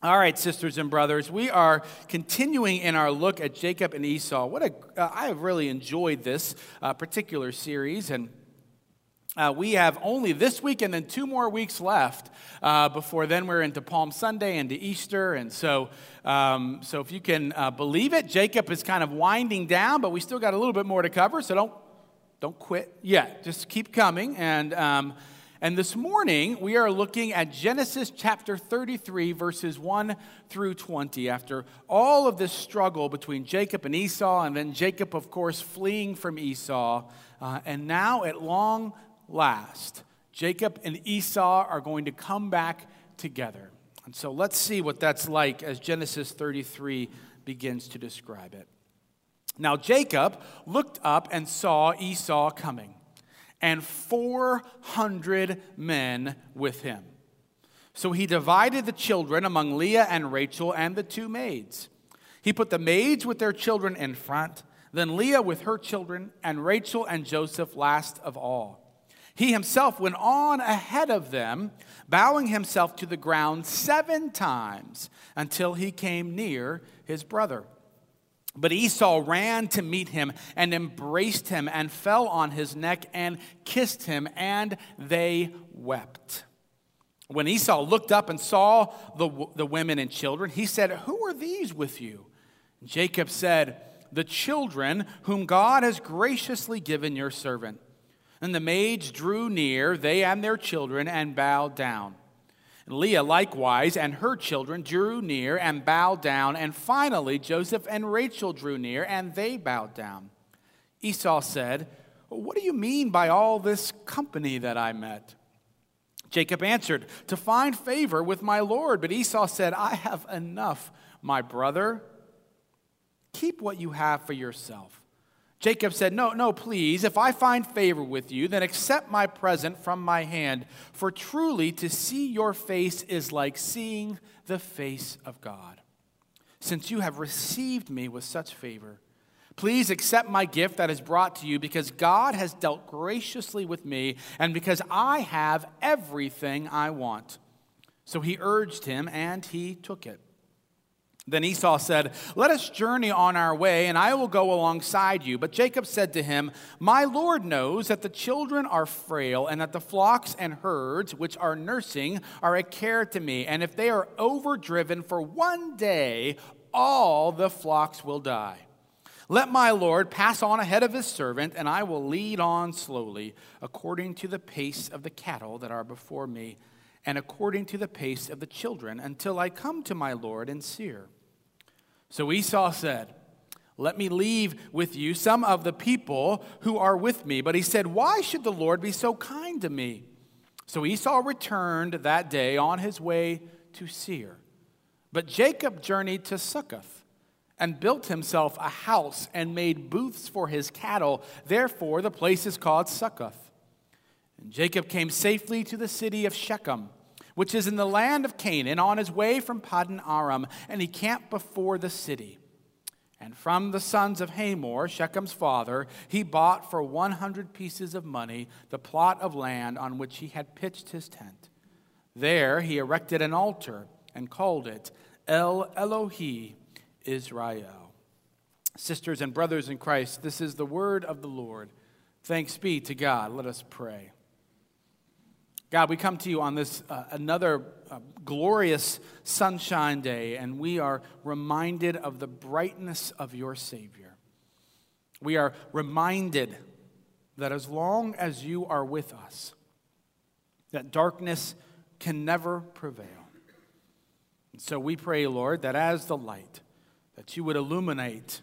All right, sisters and brothers, we are continuing in our look at Jacob and Esau. What a, uh, I have really enjoyed this uh, particular series, and uh, we have only this week and then two more weeks left uh, before then we're into Palm Sunday and to Easter. And so, um, so if you can uh, believe it, Jacob is kind of winding down, but we still got a little bit more to cover. So don't don't quit yet. Just keep coming and. Um, and this morning, we are looking at Genesis chapter 33, verses 1 through 20. After all of this struggle between Jacob and Esau, and then Jacob, of course, fleeing from Esau, uh, and now at long last, Jacob and Esau are going to come back together. And so let's see what that's like as Genesis 33 begins to describe it. Now, Jacob looked up and saw Esau coming and 400 men with him. So he divided the children among Leah and Rachel and the two maids. He put the maids with their children in front, then Leah with her children, and Rachel and Joseph last of all. He himself went on ahead of them, bowing himself to the ground seven times until he came near his brother. But Esau ran to meet him and embraced him and fell on his neck and kissed him, and they wept. When Esau looked up and saw the, the women and children, he said, Who are these with you? Jacob said, The children whom God has graciously given your servant. And the maids drew near, they and their children, and bowed down. Leah likewise and her children drew near and bowed down. And finally, Joseph and Rachel drew near and they bowed down. Esau said, What do you mean by all this company that I met? Jacob answered, To find favor with my Lord. But Esau said, I have enough, my brother. Keep what you have for yourself. Jacob said, No, no, please, if I find favor with you, then accept my present from my hand. For truly to see your face is like seeing the face of God. Since you have received me with such favor, please accept my gift that is brought to you because God has dealt graciously with me and because I have everything I want. So he urged him, and he took it. Then Esau said, Let us journey on our way, and I will go alongside you. But Jacob said to him, My Lord knows that the children are frail, and that the flocks and herds which are nursing are a care to me. And if they are overdriven for one day, all the flocks will die. Let my Lord pass on ahead of his servant, and I will lead on slowly, according to the pace of the cattle that are before me, and according to the pace of the children, until I come to my Lord and Seir. So Esau said, Let me leave with you some of the people who are with me. But he said, Why should the Lord be so kind to me? So Esau returned that day on his way to Seir. But Jacob journeyed to Succoth and built himself a house and made booths for his cattle. Therefore, the place is called Succoth. And Jacob came safely to the city of Shechem which is in the land of Canaan, on his way from Paddan Aram, and he camped before the city. And from the sons of Hamor, Shechem's father, he bought for 100 pieces of money the plot of land on which he had pitched his tent. There he erected an altar and called it El Elohi Israel. Sisters and brothers in Christ, this is the word of the Lord. Thanks be to God. Let us pray. God, we come to you on this uh, another uh, glorious sunshine day, and we are reminded of the brightness of your Savior. We are reminded that as long as you are with us, that darkness can never prevail. And so we pray, Lord, that as the light, that you would illuminate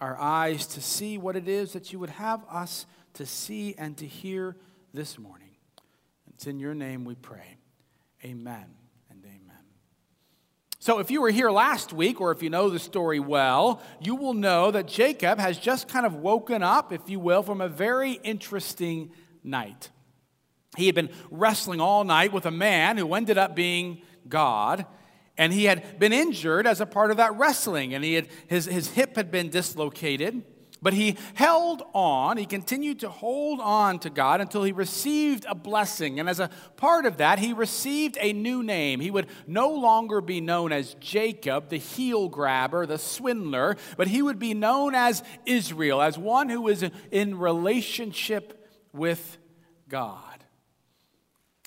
our eyes to see what it is that you would have us to see and to hear this morning. It's in your name we pray. Amen and amen. So, if you were here last week, or if you know the story well, you will know that Jacob has just kind of woken up, if you will, from a very interesting night. He had been wrestling all night with a man who ended up being God. And he had been injured as a part of that wrestling, and he had, his, his hip had been dislocated. But he held on, he continued to hold on to God until he received a blessing. And as a part of that, he received a new name. He would no longer be known as Jacob, the heel grabber, the swindler, but he would be known as Israel, as one who is in relationship with God.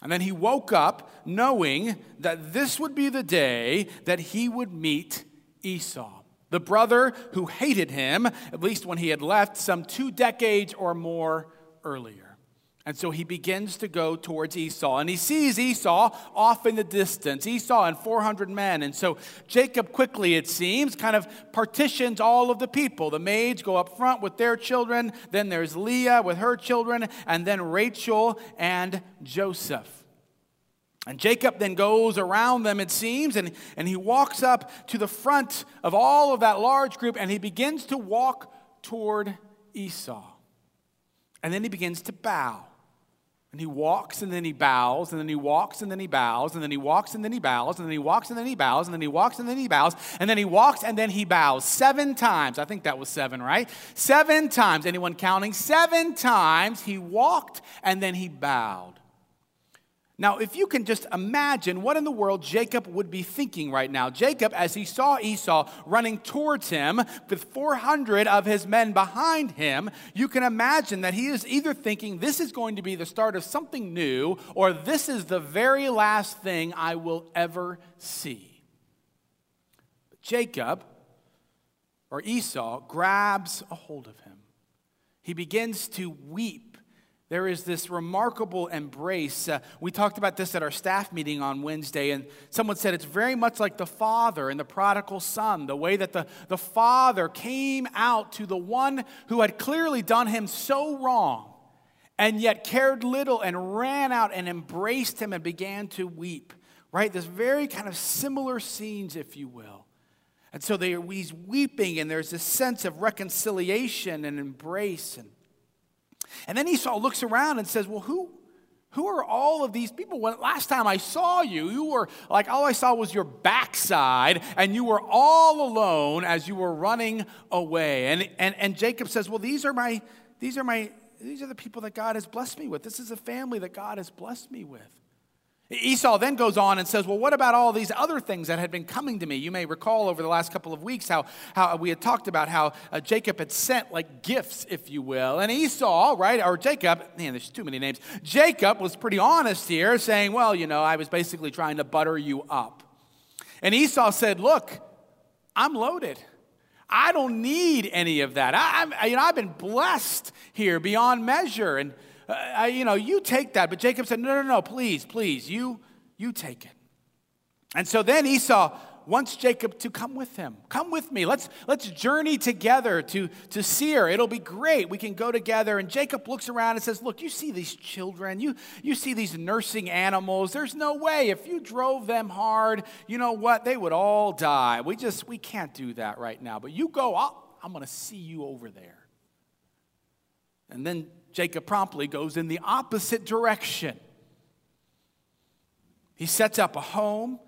And then he woke up knowing that this would be the day that he would meet Esau the brother who hated him, at least when he had left, some two decades or more earlier. And so he begins to go towards Esau. And he sees Esau off in the distance, Esau and 400 men. And so Jacob quickly, it seems, kind of partitions all of the people. The maids go up front with their children, then there's Leah with her children, and then Rachel and Joseph. And Jacob then goes around them, it seems, and, and he walks up to the front of all of that large group and he begins to walk toward Esau. And then he begins to bow. And he walks and then he bows, and then he walks and then he bows, and then he walks and then he bows, and then he walks and then he bows, and then he walks and then he bows, and then he walks and then he bows seven times. I think that was seven, right? Seven times. Anyone counting? Seven times he walked and then he bowed. Now, if you can just imagine what in the world Jacob would be thinking right now. Jacob, as he saw Esau running towards him with 400 of his men behind him, you can imagine that he is either thinking this is going to be the start of something new or this is the very last thing I will ever see. Jacob, or Esau, grabs a hold of him. He begins to weep there is this remarkable embrace. Uh, we talked about this at our staff meeting on Wednesday, and someone said it's very much like the father and the prodigal son, the way that the, the father came out to the one who had clearly done him so wrong and yet cared little and ran out and embraced him and began to weep. Right? This very kind of similar scenes, if you will. And so they, he's weeping, and there's this sense of reconciliation and embrace. And and then Esau looks around and says, Well, who, who are all of these people? When last time I saw you, you were like, all I saw was your backside, and you were all alone as you were running away. And, and, and Jacob says, Well, these are my, these are my, these are the people that God has blessed me with. This is a family that God has blessed me with. Esau then goes on and says, Well, what about all these other things that had been coming to me? You may recall over the last couple of weeks how, how we had talked about how uh, Jacob had sent like gifts, if you will. And Esau, right, or Jacob, man, there's too many names. Jacob was pretty honest here, saying, Well, you know, I was basically trying to butter you up. And Esau said, Look, I'm loaded. I don't need any of that. I, I, you know, I've been blessed here beyond measure. And I, you know, you take that. But Jacob said, no, no, no, please, please, you, you take it. And so then Esau wants Jacob to come with him. Come with me. Let's, let's journey together to, to Seir. It'll be great. We can go together. And Jacob looks around and says, Look, you see these children. You, you see these nursing animals. There's no way. If you drove them hard, you know what? They would all die. We just, we can't do that right now. But you go, I'll, I'm going to see you over there. And then Jacob promptly goes in the opposite direction. He sets up a home,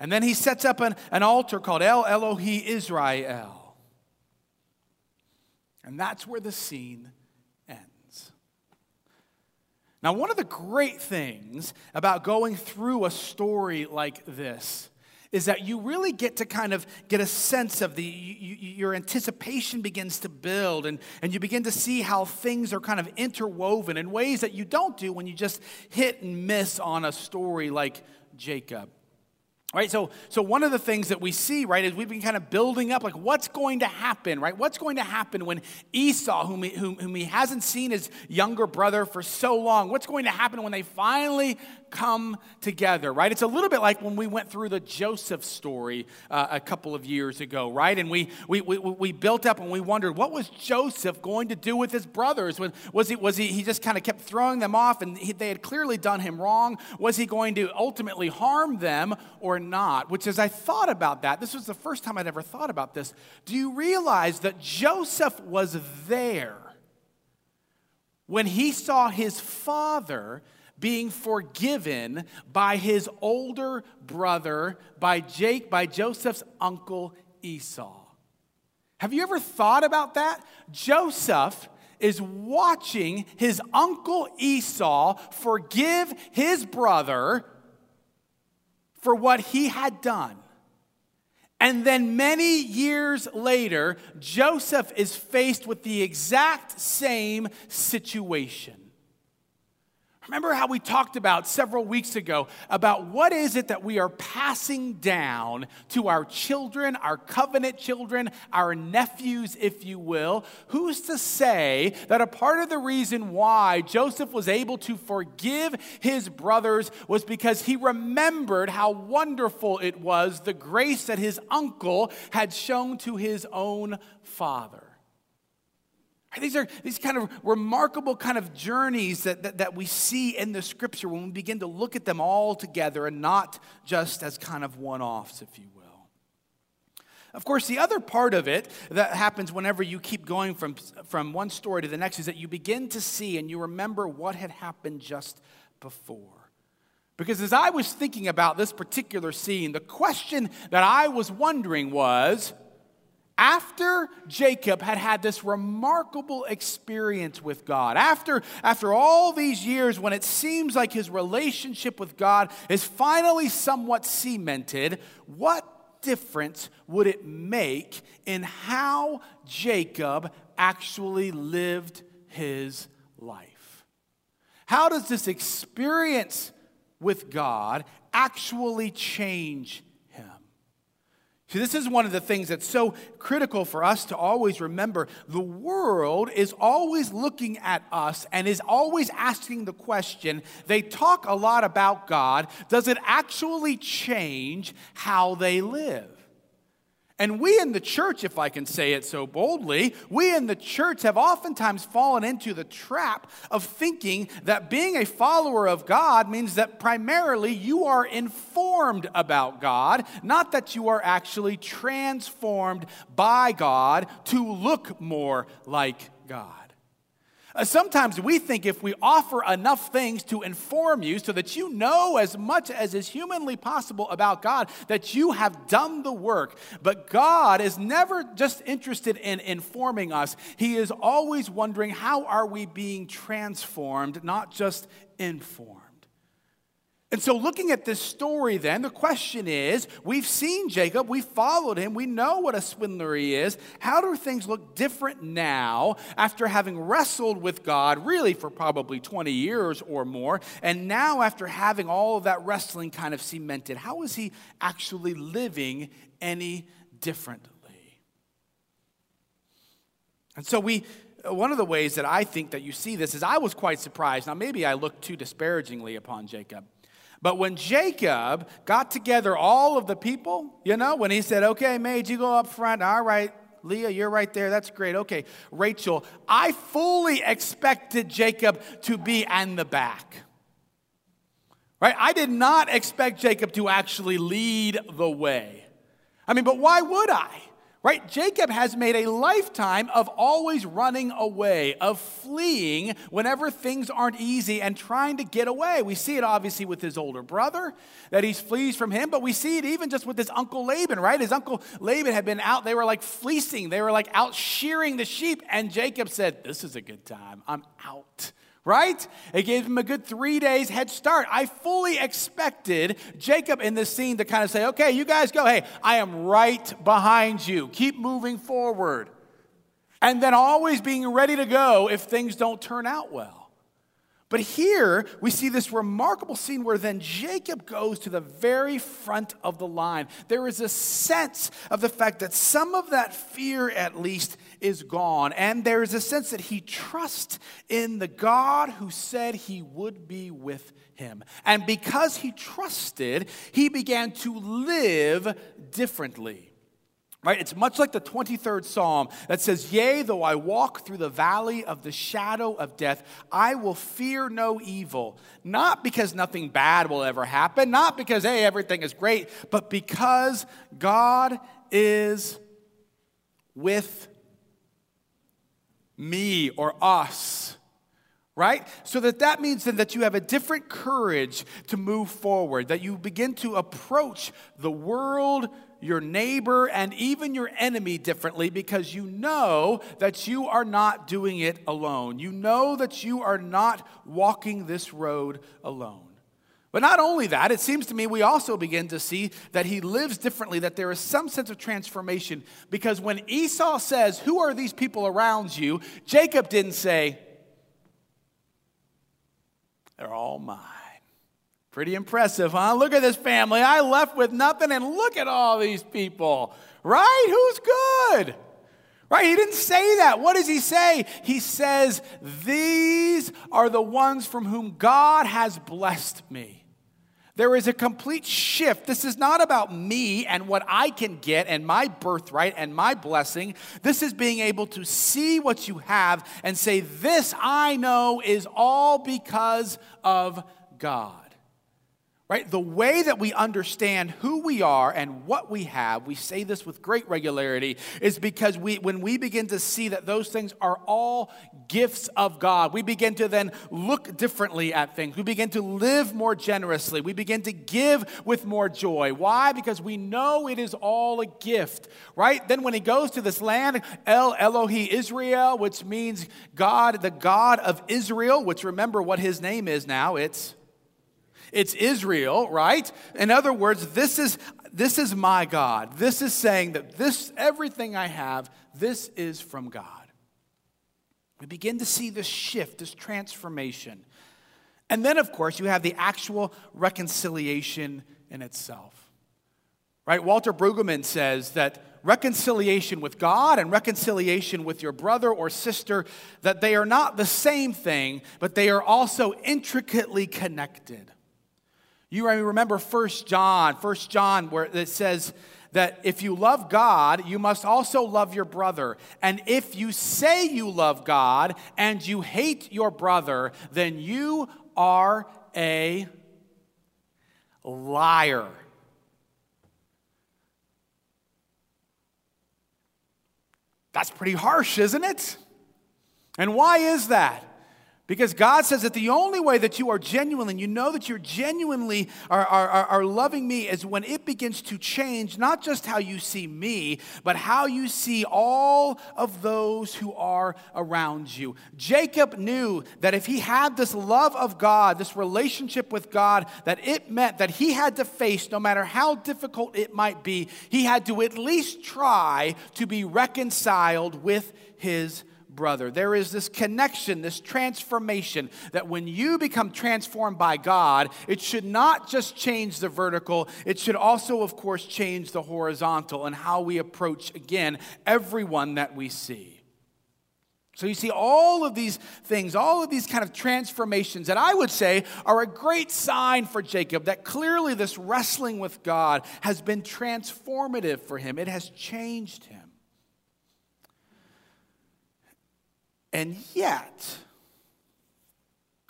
and then he sets up an, an altar called El Elohi Israel. And that's where the scene ends. Now, one of the great things about going through a story like this is that you really get to kind of get a sense of the you, your anticipation begins to build and, and you begin to see how things are kind of interwoven in ways that you don't do when you just hit and miss on a story like jacob Right, so, so one of the things that we see, right, is we've been kind of building up, like what's going to happen, right? What's going to happen when Esau, whom he, whom, whom he hasn't seen his younger brother for so long, what's going to happen when they finally come together, right? It's a little bit like when we went through the Joseph story uh, a couple of years ago, right? And we, we, we, we built up and we wondered, what was Joseph going to do with his brothers? Was he, was he, he just kind of kept throwing them off and he, they had clearly done him wrong? Was he going to ultimately harm them or or not, which as I thought about that, this was the first time I'd ever thought about this. Do you realize that Joseph was there when he saw his father being forgiven by his older brother, by Jake, by Joseph's uncle Esau? Have you ever thought about that? Joseph is watching his uncle Esau forgive his brother for what he had done. And then many years later, Joseph is faced with the exact same situation. Remember how we talked about several weeks ago about what is it that we are passing down to our children, our covenant children, our nephews, if you will? Who's to say that a part of the reason why Joseph was able to forgive his brothers was because he remembered how wonderful it was, the grace that his uncle had shown to his own father? These are these kind of remarkable kind of journeys that, that, that, we see in the scripture when we begin to look at them all together and not just as kind of one offs, if you will. Of course, the other part of it that happens whenever you keep going from, from one story to the next is that you begin to see and you remember what had happened just before. Because as I was thinking about this particular scene, the question that I was wondering was, after Jacob had had this remarkable experience with God, after, after all these years when it seems like his relationship with God is finally somewhat cemented, what difference would it make in how Jacob actually lived his life? How does this experience with God actually change See, this is one of the things that's so critical for us to always remember. The world is always looking at us and is always asking the question they talk a lot about God. Does it actually change how they live? And we in the church, if I can say it so boldly, we in the church have oftentimes fallen into the trap of thinking that being a follower of God means that primarily you are informed about God, not that you are actually transformed by God to look more like God. Uh, sometimes we think if we offer enough things to inform you so that you know as much as is humanly possible about God, that you have done the work. But God is never just interested in informing us, He is always wondering how are we being transformed, not just informed. And so, looking at this story, then, the question is we've seen Jacob, we followed him, we know what a swindler he is. How do things look different now after having wrestled with God, really for probably 20 years or more? And now, after having all of that wrestling kind of cemented, how is he actually living any differently? And so, we uh, one of the ways that I think that you see this is I was quite surprised. Now, maybe I looked too disparagingly upon Jacob. But when Jacob got together all of the people, you know, when he said, okay, Maid, you go up front. All right, Leah, you're right there. That's great. Okay, Rachel, I fully expected Jacob to be in the back. Right? I did not expect Jacob to actually lead the way. I mean, but why would I? Right? Jacob has made a lifetime of always running away, of fleeing whenever things aren't easy and trying to get away. We see it obviously with his older brother, that he flees from him, but we see it even just with his uncle Laban, right? His uncle Laban had been out, they were like fleecing, they were like out shearing the sheep, and Jacob said, This is a good time, I'm out right? It gave him a good three days head start. I fully expected Jacob in this scene to kind of say, okay, you guys go. Hey, I am right behind you. Keep moving forward. And then always being ready to go if things don't turn out well. But here we see this remarkable scene where then Jacob goes to the very front of the line. There is a sense of the fact that some of that fear, at least, is gone. And there is a sense that he trusts in the God who said he would be with him. And because he trusted, he began to live differently. Right? It's much like the 23rd Psalm that says, Yea, though I walk through the valley of the shadow of death, I will fear no evil. Not because nothing bad will ever happen, not because, hey, everything is great, but because God is with me or us right so that that means then that you have a different courage to move forward that you begin to approach the world your neighbor, and even your enemy differently because you know that you are not doing it alone. You know that you are not walking this road alone. But not only that, it seems to me we also begin to see that he lives differently, that there is some sense of transformation. Because when Esau says, Who are these people around you? Jacob didn't say, They're all mine. Pretty impressive, huh? Look at this family. I left with nothing, and look at all these people, right? Who's good? Right? He didn't say that. What does he say? He says, These are the ones from whom God has blessed me. There is a complete shift. This is not about me and what I can get and my birthright and my blessing. This is being able to see what you have and say, This I know is all because of God. Right? The way that we understand who we are and what we have, we say this with great regularity, is because we, when we begin to see that those things are all gifts of God, we begin to then look differently at things. We begin to live more generously. We begin to give with more joy. Why? Because we know it is all a gift, right? Then when he goes to this land, El Elohi Israel, which means God, the God of Israel, which remember what his name is now, it's it's Israel, right? In other words, this is, this is my God. This is saying that this, everything I have, this is from God. We begin to see this shift, this transformation. And then, of course, you have the actual reconciliation in itself. Right? Walter Brueggemann says that reconciliation with God and reconciliation with your brother or sister that they are not the same thing, but they are also intricately connected. You remember 1 John, 1 John, where it says that if you love God, you must also love your brother. And if you say you love God and you hate your brother, then you are a liar. That's pretty harsh, isn't it? And why is that? Because God says that the only way that you are genuinely, you know that you're genuinely are, are, are, loving me is when it begins to change not just how you see me, but how you see all of those who are around you. Jacob knew that if he had this love of God, this relationship with God, that it meant that he had to face, no matter how difficult it might be, he had to at least try to be reconciled with his brother. There is this connection, this transformation that when you become transformed by God, it should not just change the vertical, it should also, of course, change the horizontal and how we approach, again, everyone that we see. So you see all of these things, all of these kind of transformations that I would say are a great sign for Jacob that clearly this wrestling with God has been transformative for him. It has changed him. And yet,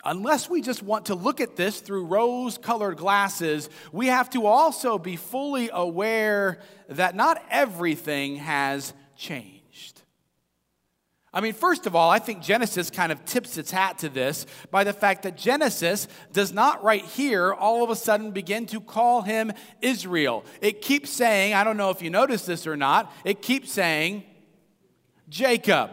unless we just want to look at this through rose colored glasses, we have to also be fully aware that not everything has changed. I mean, first of all, I think Genesis kind of tips its hat to this by the fact that Genesis does not right here all of a sudden begin to call him Israel. It keeps saying, I don't know if you noticed this or not, it keeps saying Jacob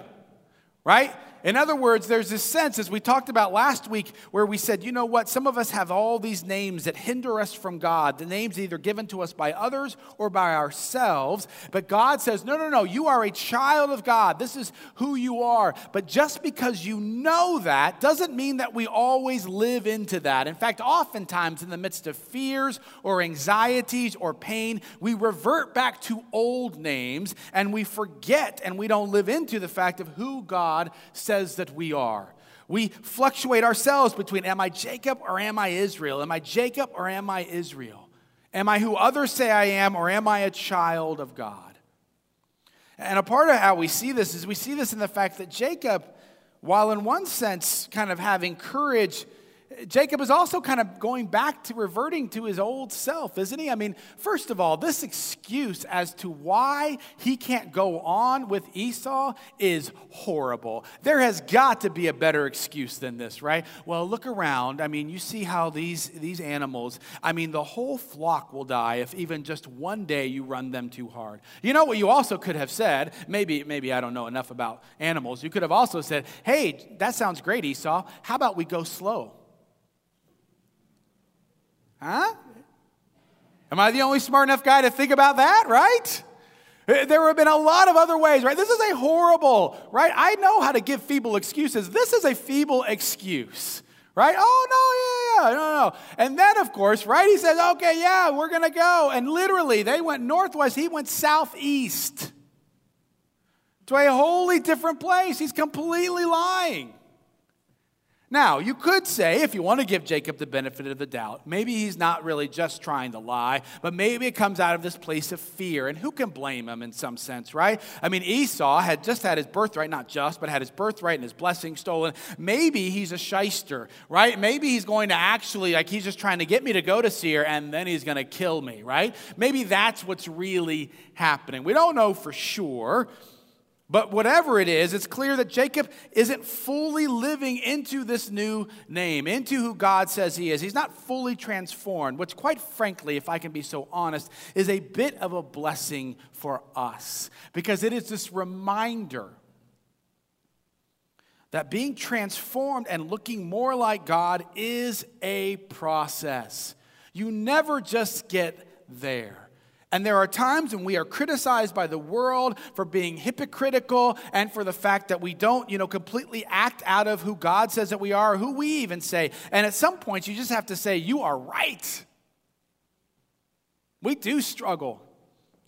right? In other words, there's this sense, as we talked about last week, where we said, you know what, some of us have all these names that hinder us from God, the names either given to us by others or by ourselves. But God says, no, no, no, you are a child of God. This is who you are. But just because you know that doesn't mean that we always live into that. In fact, oftentimes in the midst of fears or anxieties or pain, we revert back to old names and we forget and we don't live into the fact of who God says says that we are. We fluctuate ourselves between am I Jacob or am I Israel? Am I Jacob or am I Israel? Am I who others say I am or am I a child of God? And a part of how we see this is we see this in the fact that Jacob, while in one sense kind of having courage Jacob is also kind of going back to reverting to his old self, isn't he? I mean, first of all, this excuse as to why he can't go on with Esau is horrible. There has got to be a better excuse than this, right? Well, look around. I mean, you see how these, these animals, I mean, the whole flock will die if even just one day you run them too hard. You know what you also could have said? Maybe, maybe I don't know enough about animals. You could have also said, hey, that sounds great, Esau. How about we go slow? Huh? Am I the only smart enough guy to think about that, right? Eh, there have been a lot of other ways, right? This is a horrible, right? I know how to give feeble excuses. This is a feeble excuse, right? Oh, no, yeah, yeah, no, no. And then, of course, right, he says, okay, yeah, we're going to go. And literally, they went northwest, he went southeast to a wholly different place. He's completely lying. Now, you could say, if you want to give Jacob the benefit of the doubt, maybe he's not really just trying to lie, but maybe it comes out of this place of fear. And who can blame him in some sense, right? I mean, Esau had just had his birthright, not just, but had his birthright and his blessing stolen. Maybe he's a shyster, right? Maybe he's going to actually, like, he's just trying to get me to go to Seir and then he's going to kill me, right? Maybe that's what's really happening. We don't know for sure. But whatever it is, it's clear that Jacob isn't fully living into this new name, into who God says he is. He's not fully transformed, which, quite frankly, if I can be so honest, is a bit of a blessing for us because it is this reminder that being transformed and looking more like God is a process. You never just get there. And there are times when we are criticized by the world for being hypocritical and for the fact that we don't, you know, completely act out of who God says that we are, who we even say. And at some points, you just have to say, You are right. We do struggle.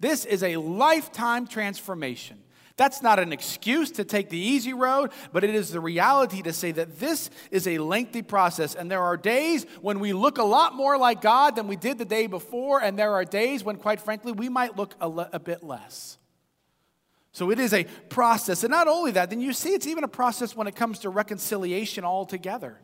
This is a lifetime transformation. That's not an excuse to take the easy road, but it is the reality to say that this is a lengthy process. And there are days when we look a lot more like God than we did the day before, and there are days when, quite frankly, we might look a, le- a bit less. So it is a process. And not only that, then you see it's even a process when it comes to reconciliation altogether.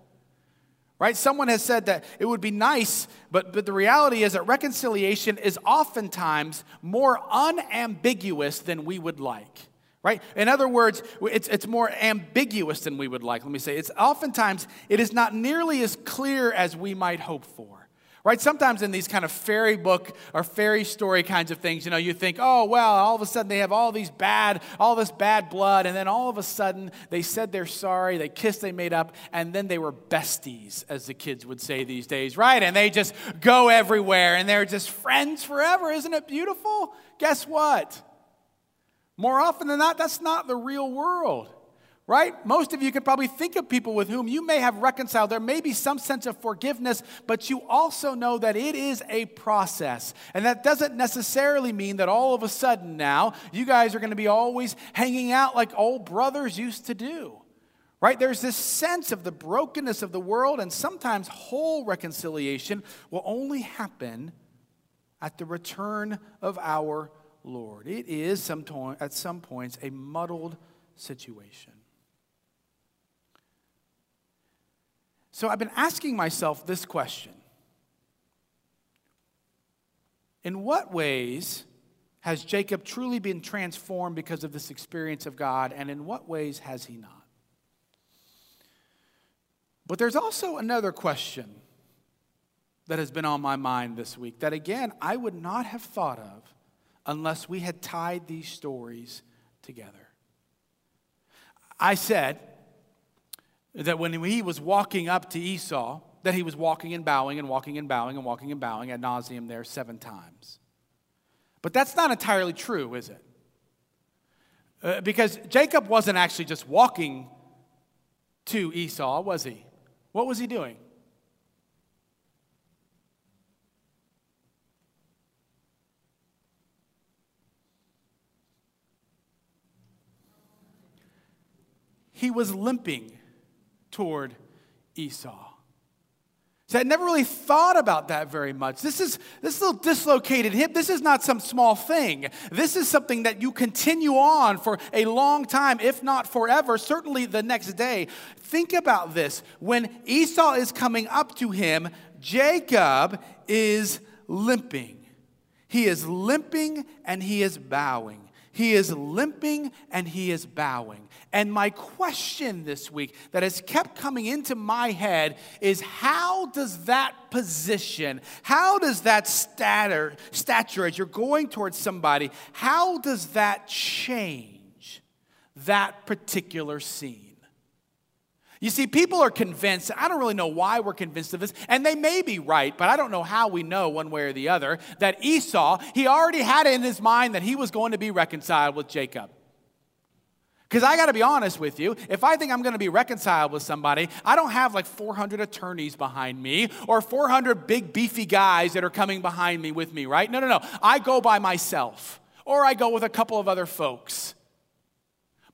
Right? Someone has said that it would be nice, but, but the reality is that reconciliation is oftentimes more unambiguous than we would like right? In other words, it's, it's more ambiguous than we would like. Let me say, it's oftentimes, it is not nearly as clear as we might hope for. Right? Sometimes in these kind of fairy book or fairy story kinds of things, you know, you think, oh, well, all of a sudden they have all these bad, all this bad blood, and then all of a sudden they said they're sorry, they kissed, they made up, and then they were besties, as the kids would say these days, right? And they just go everywhere and they're just friends forever. Isn't it beautiful? Guess what? More often than not, that's not the real world, right? Most of you could probably think of people with whom you may have reconciled. There may be some sense of forgiveness, but you also know that it is a process. And that doesn't necessarily mean that all of a sudden now you guys are going to be always hanging out like old brothers used to do. Right? There's this sense of the brokenness of the world, and sometimes whole reconciliation will only happen at the return of our Lord. It is some at some points a muddled situation. So I've been asking myself this question In what ways has Jacob truly been transformed because of this experience of God, and in what ways has he not? But there's also another question that has been on my mind this week that, again, I would not have thought of unless we had tied these stories together. I said that when he was walking up to Esau, that he was walking and bowing and walking and bowing and walking and bowing ad nauseum there seven times. But that's not entirely true, is it? Uh, because Jacob wasn't actually just walking to Esau, was he? What was he doing? He was limping toward Esau. So I never really thought about that very much. This is this little dislocated hip. This is not some small thing. This is something that you continue on for a long time, if not forever, certainly the next day. Think about this. When Esau is coming up to him, Jacob is limping. He is limping and he is bowing. He is limping and he is bowing. And my question this week that has kept coming into my head is how does that position, how does that stature, stature as you're going towards somebody, how does that change that particular scene? You see, people are convinced, I don't really know why we're convinced of this, and they may be right, but I don't know how we know one way or the other that Esau, he already had it in his mind that he was going to be reconciled with Jacob. Because I got to be honest with you, if I think I'm going to be reconciled with somebody, I don't have like 400 attorneys behind me or 400 big beefy guys that are coming behind me with me, right? No, no, no. I go by myself or I go with a couple of other folks.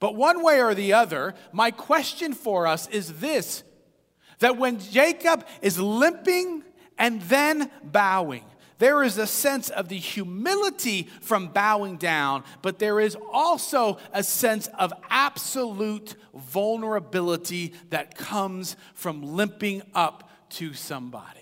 But one way or the other, my question for us is this that when Jacob is limping and then bowing, there is a sense of the humility from bowing down, but there is also a sense of absolute vulnerability that comes from limping up to somebody.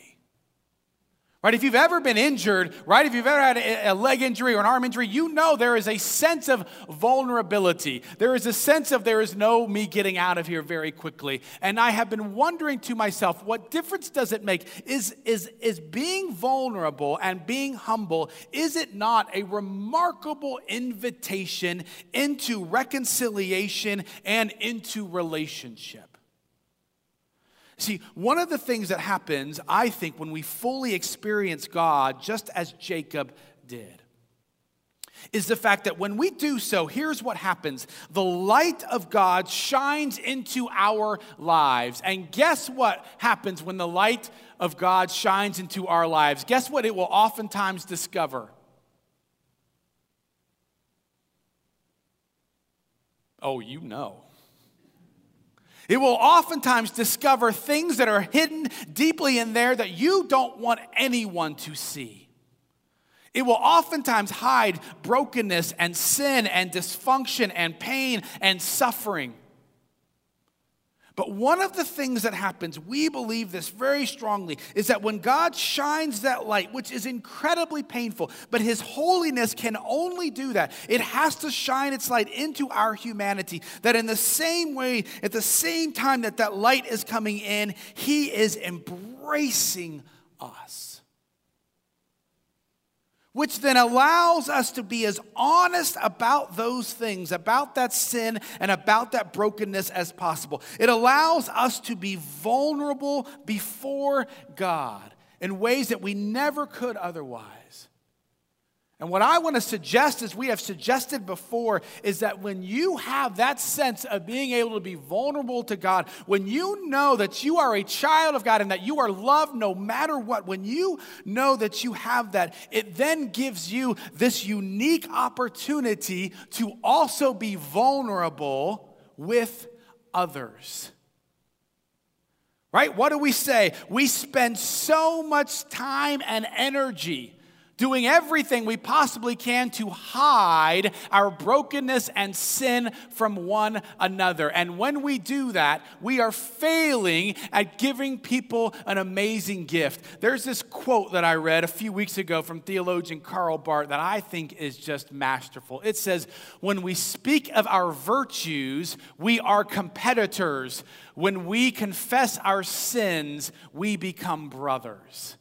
Right? If you've ever been injured, right? If you've ever had a leg injury or an arm injury, you know there is a sense of vulnerability. There is a sense of there is no me getting out of here very quickly. And I have been wondering to myself, what difference does it make? Is, is, is being vulnerable and being humble, is it not a remarkable invitation into reconciliation and into relationship? See, one of the things that happens, I think, when we fully experience God, just as Jacob did, is the fact that when we do so, here's what happens the light of God shines into our lives. And guess what happens when the light of God shines into our lives? Guess what it will oftentimes discover? Oh, you know. It will oftentimes discover things that are hidden deeply in there that you don't want anyone to see. It will oftentimes hide brokenness and sin and dysfunction and pain and suffering. But one of the things that happens, we believe this very strongly, is that when God shines that light, which is incredibly painful, but His holiness can only do that, it has to shine its light into our humanity. That in the same way, at the same time that that light is coming in, He is embracing us which then allows us to be as honest about those things, about that sin and about that brokenness as possible. It allows us to be vulnerable before God in ways that we never could otherwise. And what I want to suggest, as we have suggested before, is that when you have that sense of being able to be vulnerable to God, when you know that you are a child of God and that you are loved no matter what, when you know that you have that, it then gives you this unique opportunity to also be vulnerable with others. Right? What do we say? We spend so much time and energy doing everything we possibly can to hide our brokenness and sin from one another. And when we do that, we are failing at giving people an amazing gift. There's this quote that I read a few weeks ago from theologian Karl Barth that I think is just masterful. It says, When we speak of our virtues, we are competitors. When we confess our sins, we become brothers.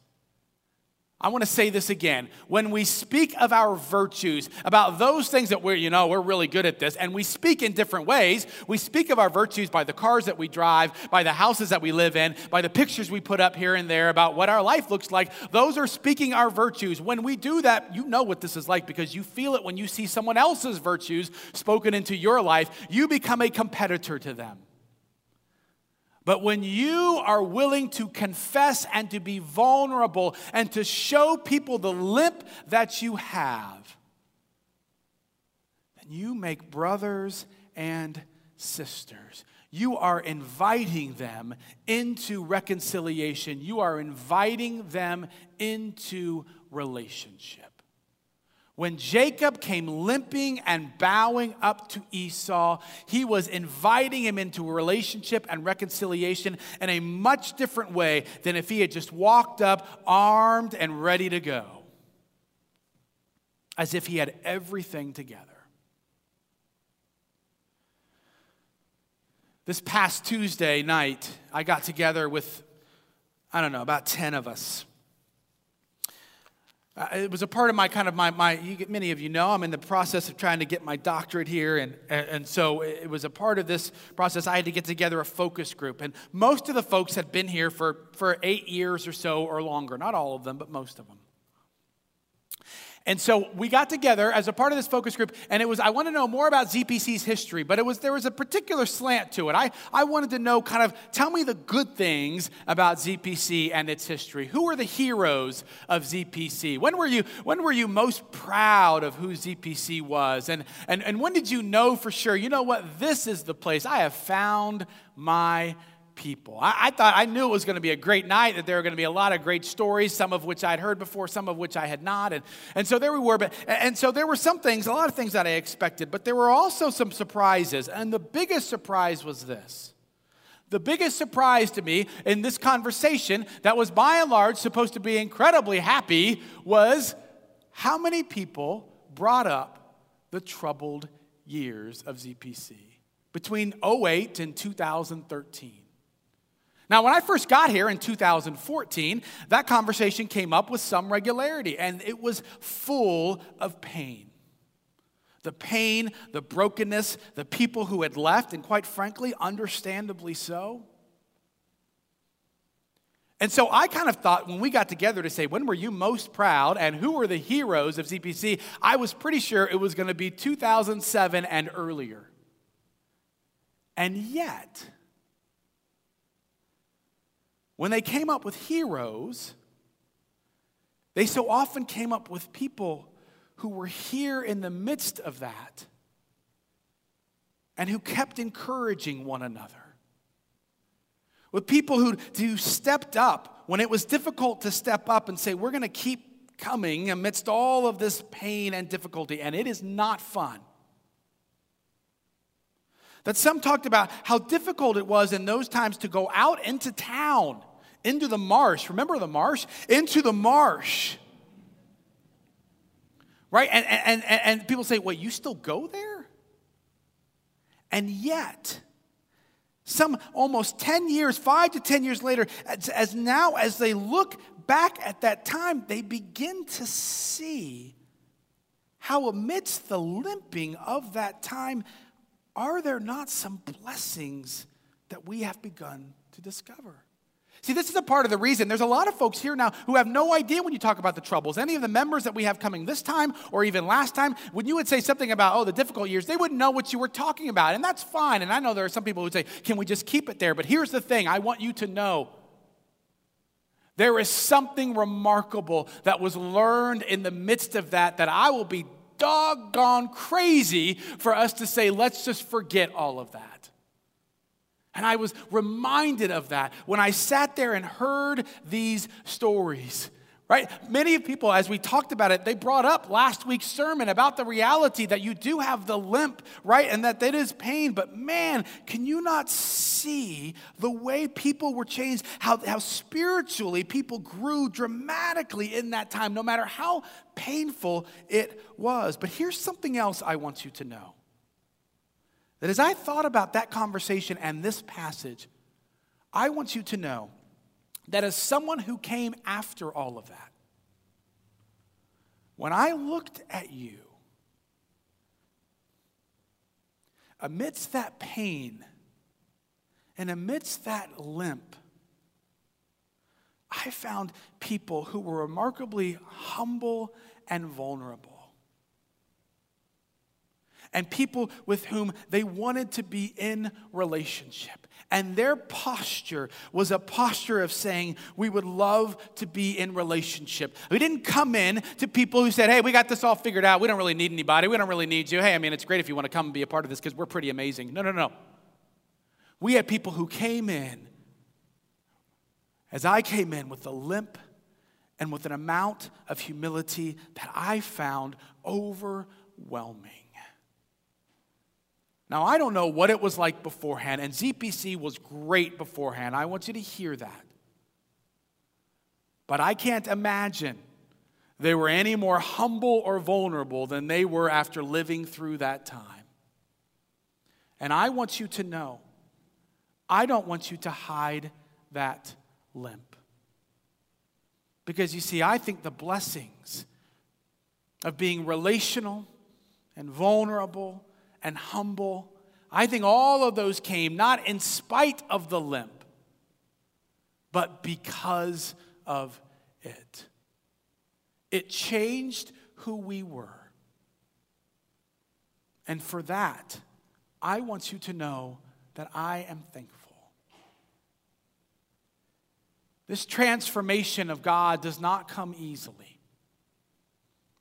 I want to say this again. When we speak of our virtues, about those things that we're, you know, we're really good at this, and we speak in different ways. We speak of our virtues by the cars that we drive, by the houses that we live in, by the pictures we put up here and there about what our life looks like. Those are speaking our virtues. When we do that, you know what this is like because you feel it when you see someone else's virtues spoken into your life. You become a competitor to them. But when you are willing to confess and to be vulnerable and to show people the limp that you have, then you make brothers and sisters. You are inviting them into reconciliation. You are inviting them into relationship. When Jacob came limping and bowing up to Esau, he was inviting him into a relationship and reconciliation in a much different way than if he had just walked up armed and ready to go, as if he had everything together. This past Tuesday night, I got together with, I don't know, about 10 of us. Uh, it was a part of my kind of my, my many of you know i'm in the process of trying to get my doctorate here and, and, and, so it was a part of this process i had to get together a focus group and most of the folks had been here for, for eight years or so or longer. Not all of them but most of them and so we got together as a part of this focus group, and it was, I want to know more about ZPC's history, but it was, there was a particular slant to it. I, I wanted to know kind of, tell me the good things about ZPC and its history. Who are the heroes of ZPC? When were you, when were you most proud of who ZPC was? And, and, and when did you know for sure, you know what, this is the place, I have found my people. I, I, thought I knew it was going to be a great night, that there were going to be a lot of great stories, some of which I'd heard before, some of which I had not. And, and so there we were. But, and so there were some things, a lot of things that I expected, but there were also some surprises. And the biggest surprise was this. The biggest surprise to me in this conversation, that was by and large supposed to be incredibly happy, was how many people brought up the troubled years of ZPC between 08 and 2013. Now, when I first got here in 2014, that conversation came up with some regularity, and it was full of pain. The pain, the brokenness, the people who had left, and quite frankly, understandably so. And so I kind of thought when we got together to say, when were you most proud and who were the heroes of ZPC? I was pretty sure it was going to be 2007 and earlier. And yet, when they came up with heroes, they so often came up with people who were here in the midst of that and who kept encouraging one another. With people who, who stepped up when it was difficult to step up and say, We're going to keep coming amidst all of this pain and difficulty, and it is not fun. That some talked about how difficult it was in those times to go out into town, into the marsh. Remember the marsh? Into the marsh. Right? And, and, and, and people say, well, you still go there? And yet, some almost 10 years, five to 10 years later, as, as now as they look back at that time, they begin to see how, amidst the limping of that time, are there not some blessings that we have begun to discover? See, this is a part of the reason. There's a lot of folks here now who have no idea when you talk about the troubles. Any of the members that we have coming this time or even last time, when you would say something about, oh, the difficult years, they wouldn't know what you were talking about. And that's fine. And I know there are some people who say, can we just keep it there? But here's the thing I want you to know there is something remarkable that was learned in the midst of that that I will be doggone crazy for us to say, let's just forget all of that. And I was reminded of that when I sat there and heard these stories. Right? Many of people, as we talked about it, they brought up last week's sermon about the reality that you do have the limp, right? And that that is pain. But man, can you not see the way people were changed? How, how spiritually people grew dramatically in that time, no matter how painful it was. But here's something else I want you to know that as I thought about that conversation and this passage, I want you to know that as someone who came after all of that, when I looked at you, amidst that pain and amidst that limp, I found people who were remarkably humble and vulnerable. And people with whom they wanted to be in relationship. And their posture was a posture of saying, We would love to be in relationship. We didn't come in to people who said, Hey, we got this all figured out. We don't really need anybody. We don't really need you. Hey, I mean, it's great if you want to come and be a part of this because we're pretty amazing. No, no, no. We had people who came in, as I came in, with a limp and with an amount of humility that I found overwhelming. Now, I don't know what it was like beforehand, and ZPC was great beforehand. I want you to hear that. But I can't imagine they were any more humble or vulnerable than they were after living through that time. And I want you to know, I don't want you to hide that limp. Because you see, I think the blessings of being relational and vulnerable and humble, I think all of those came not in spite of the limp, but because of it. It changed who we were. And for that, I want you to know that I am thankful. This transformation of God does not come easily.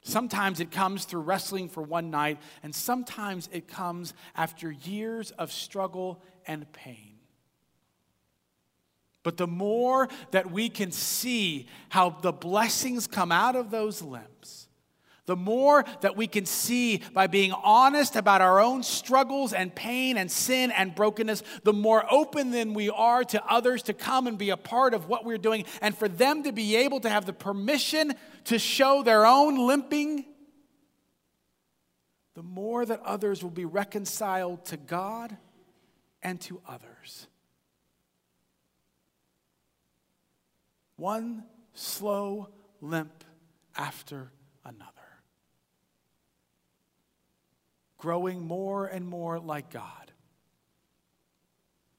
Sometimes it comes through wrestling for one night, and sometimes it comes after years of struggle and pain. But the more that we can see how the blessings come out of those limbs, the more that we can see by being honest about our own struggles and pain and sin and brokenness, the more open then we are to others to come and be a part of what we're doing and for them to be able to have the permission to show their own limping, the more that others will be reconciled to God and to others. One slow limp after another. Growing more and more like God,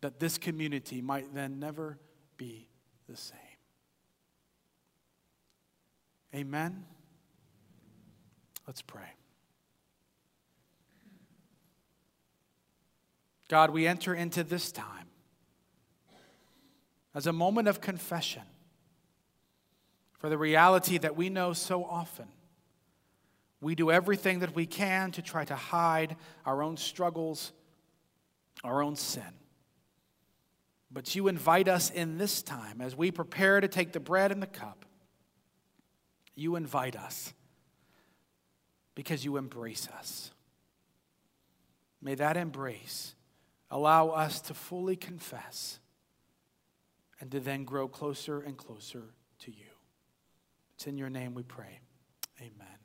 that this community might then never be the same. Amen. Let's pray. God, we enter into this time as a moment of confession for the reality that we know so often we do everything that we can to try to hide our own struggles, our own sin. But you invite us in this time as we prepare to take the bread and the cup. You invite us because you embrace us. May that embrace allow us to fully confess and to then grow closer and closer to you. It's in your name we pray. Amen.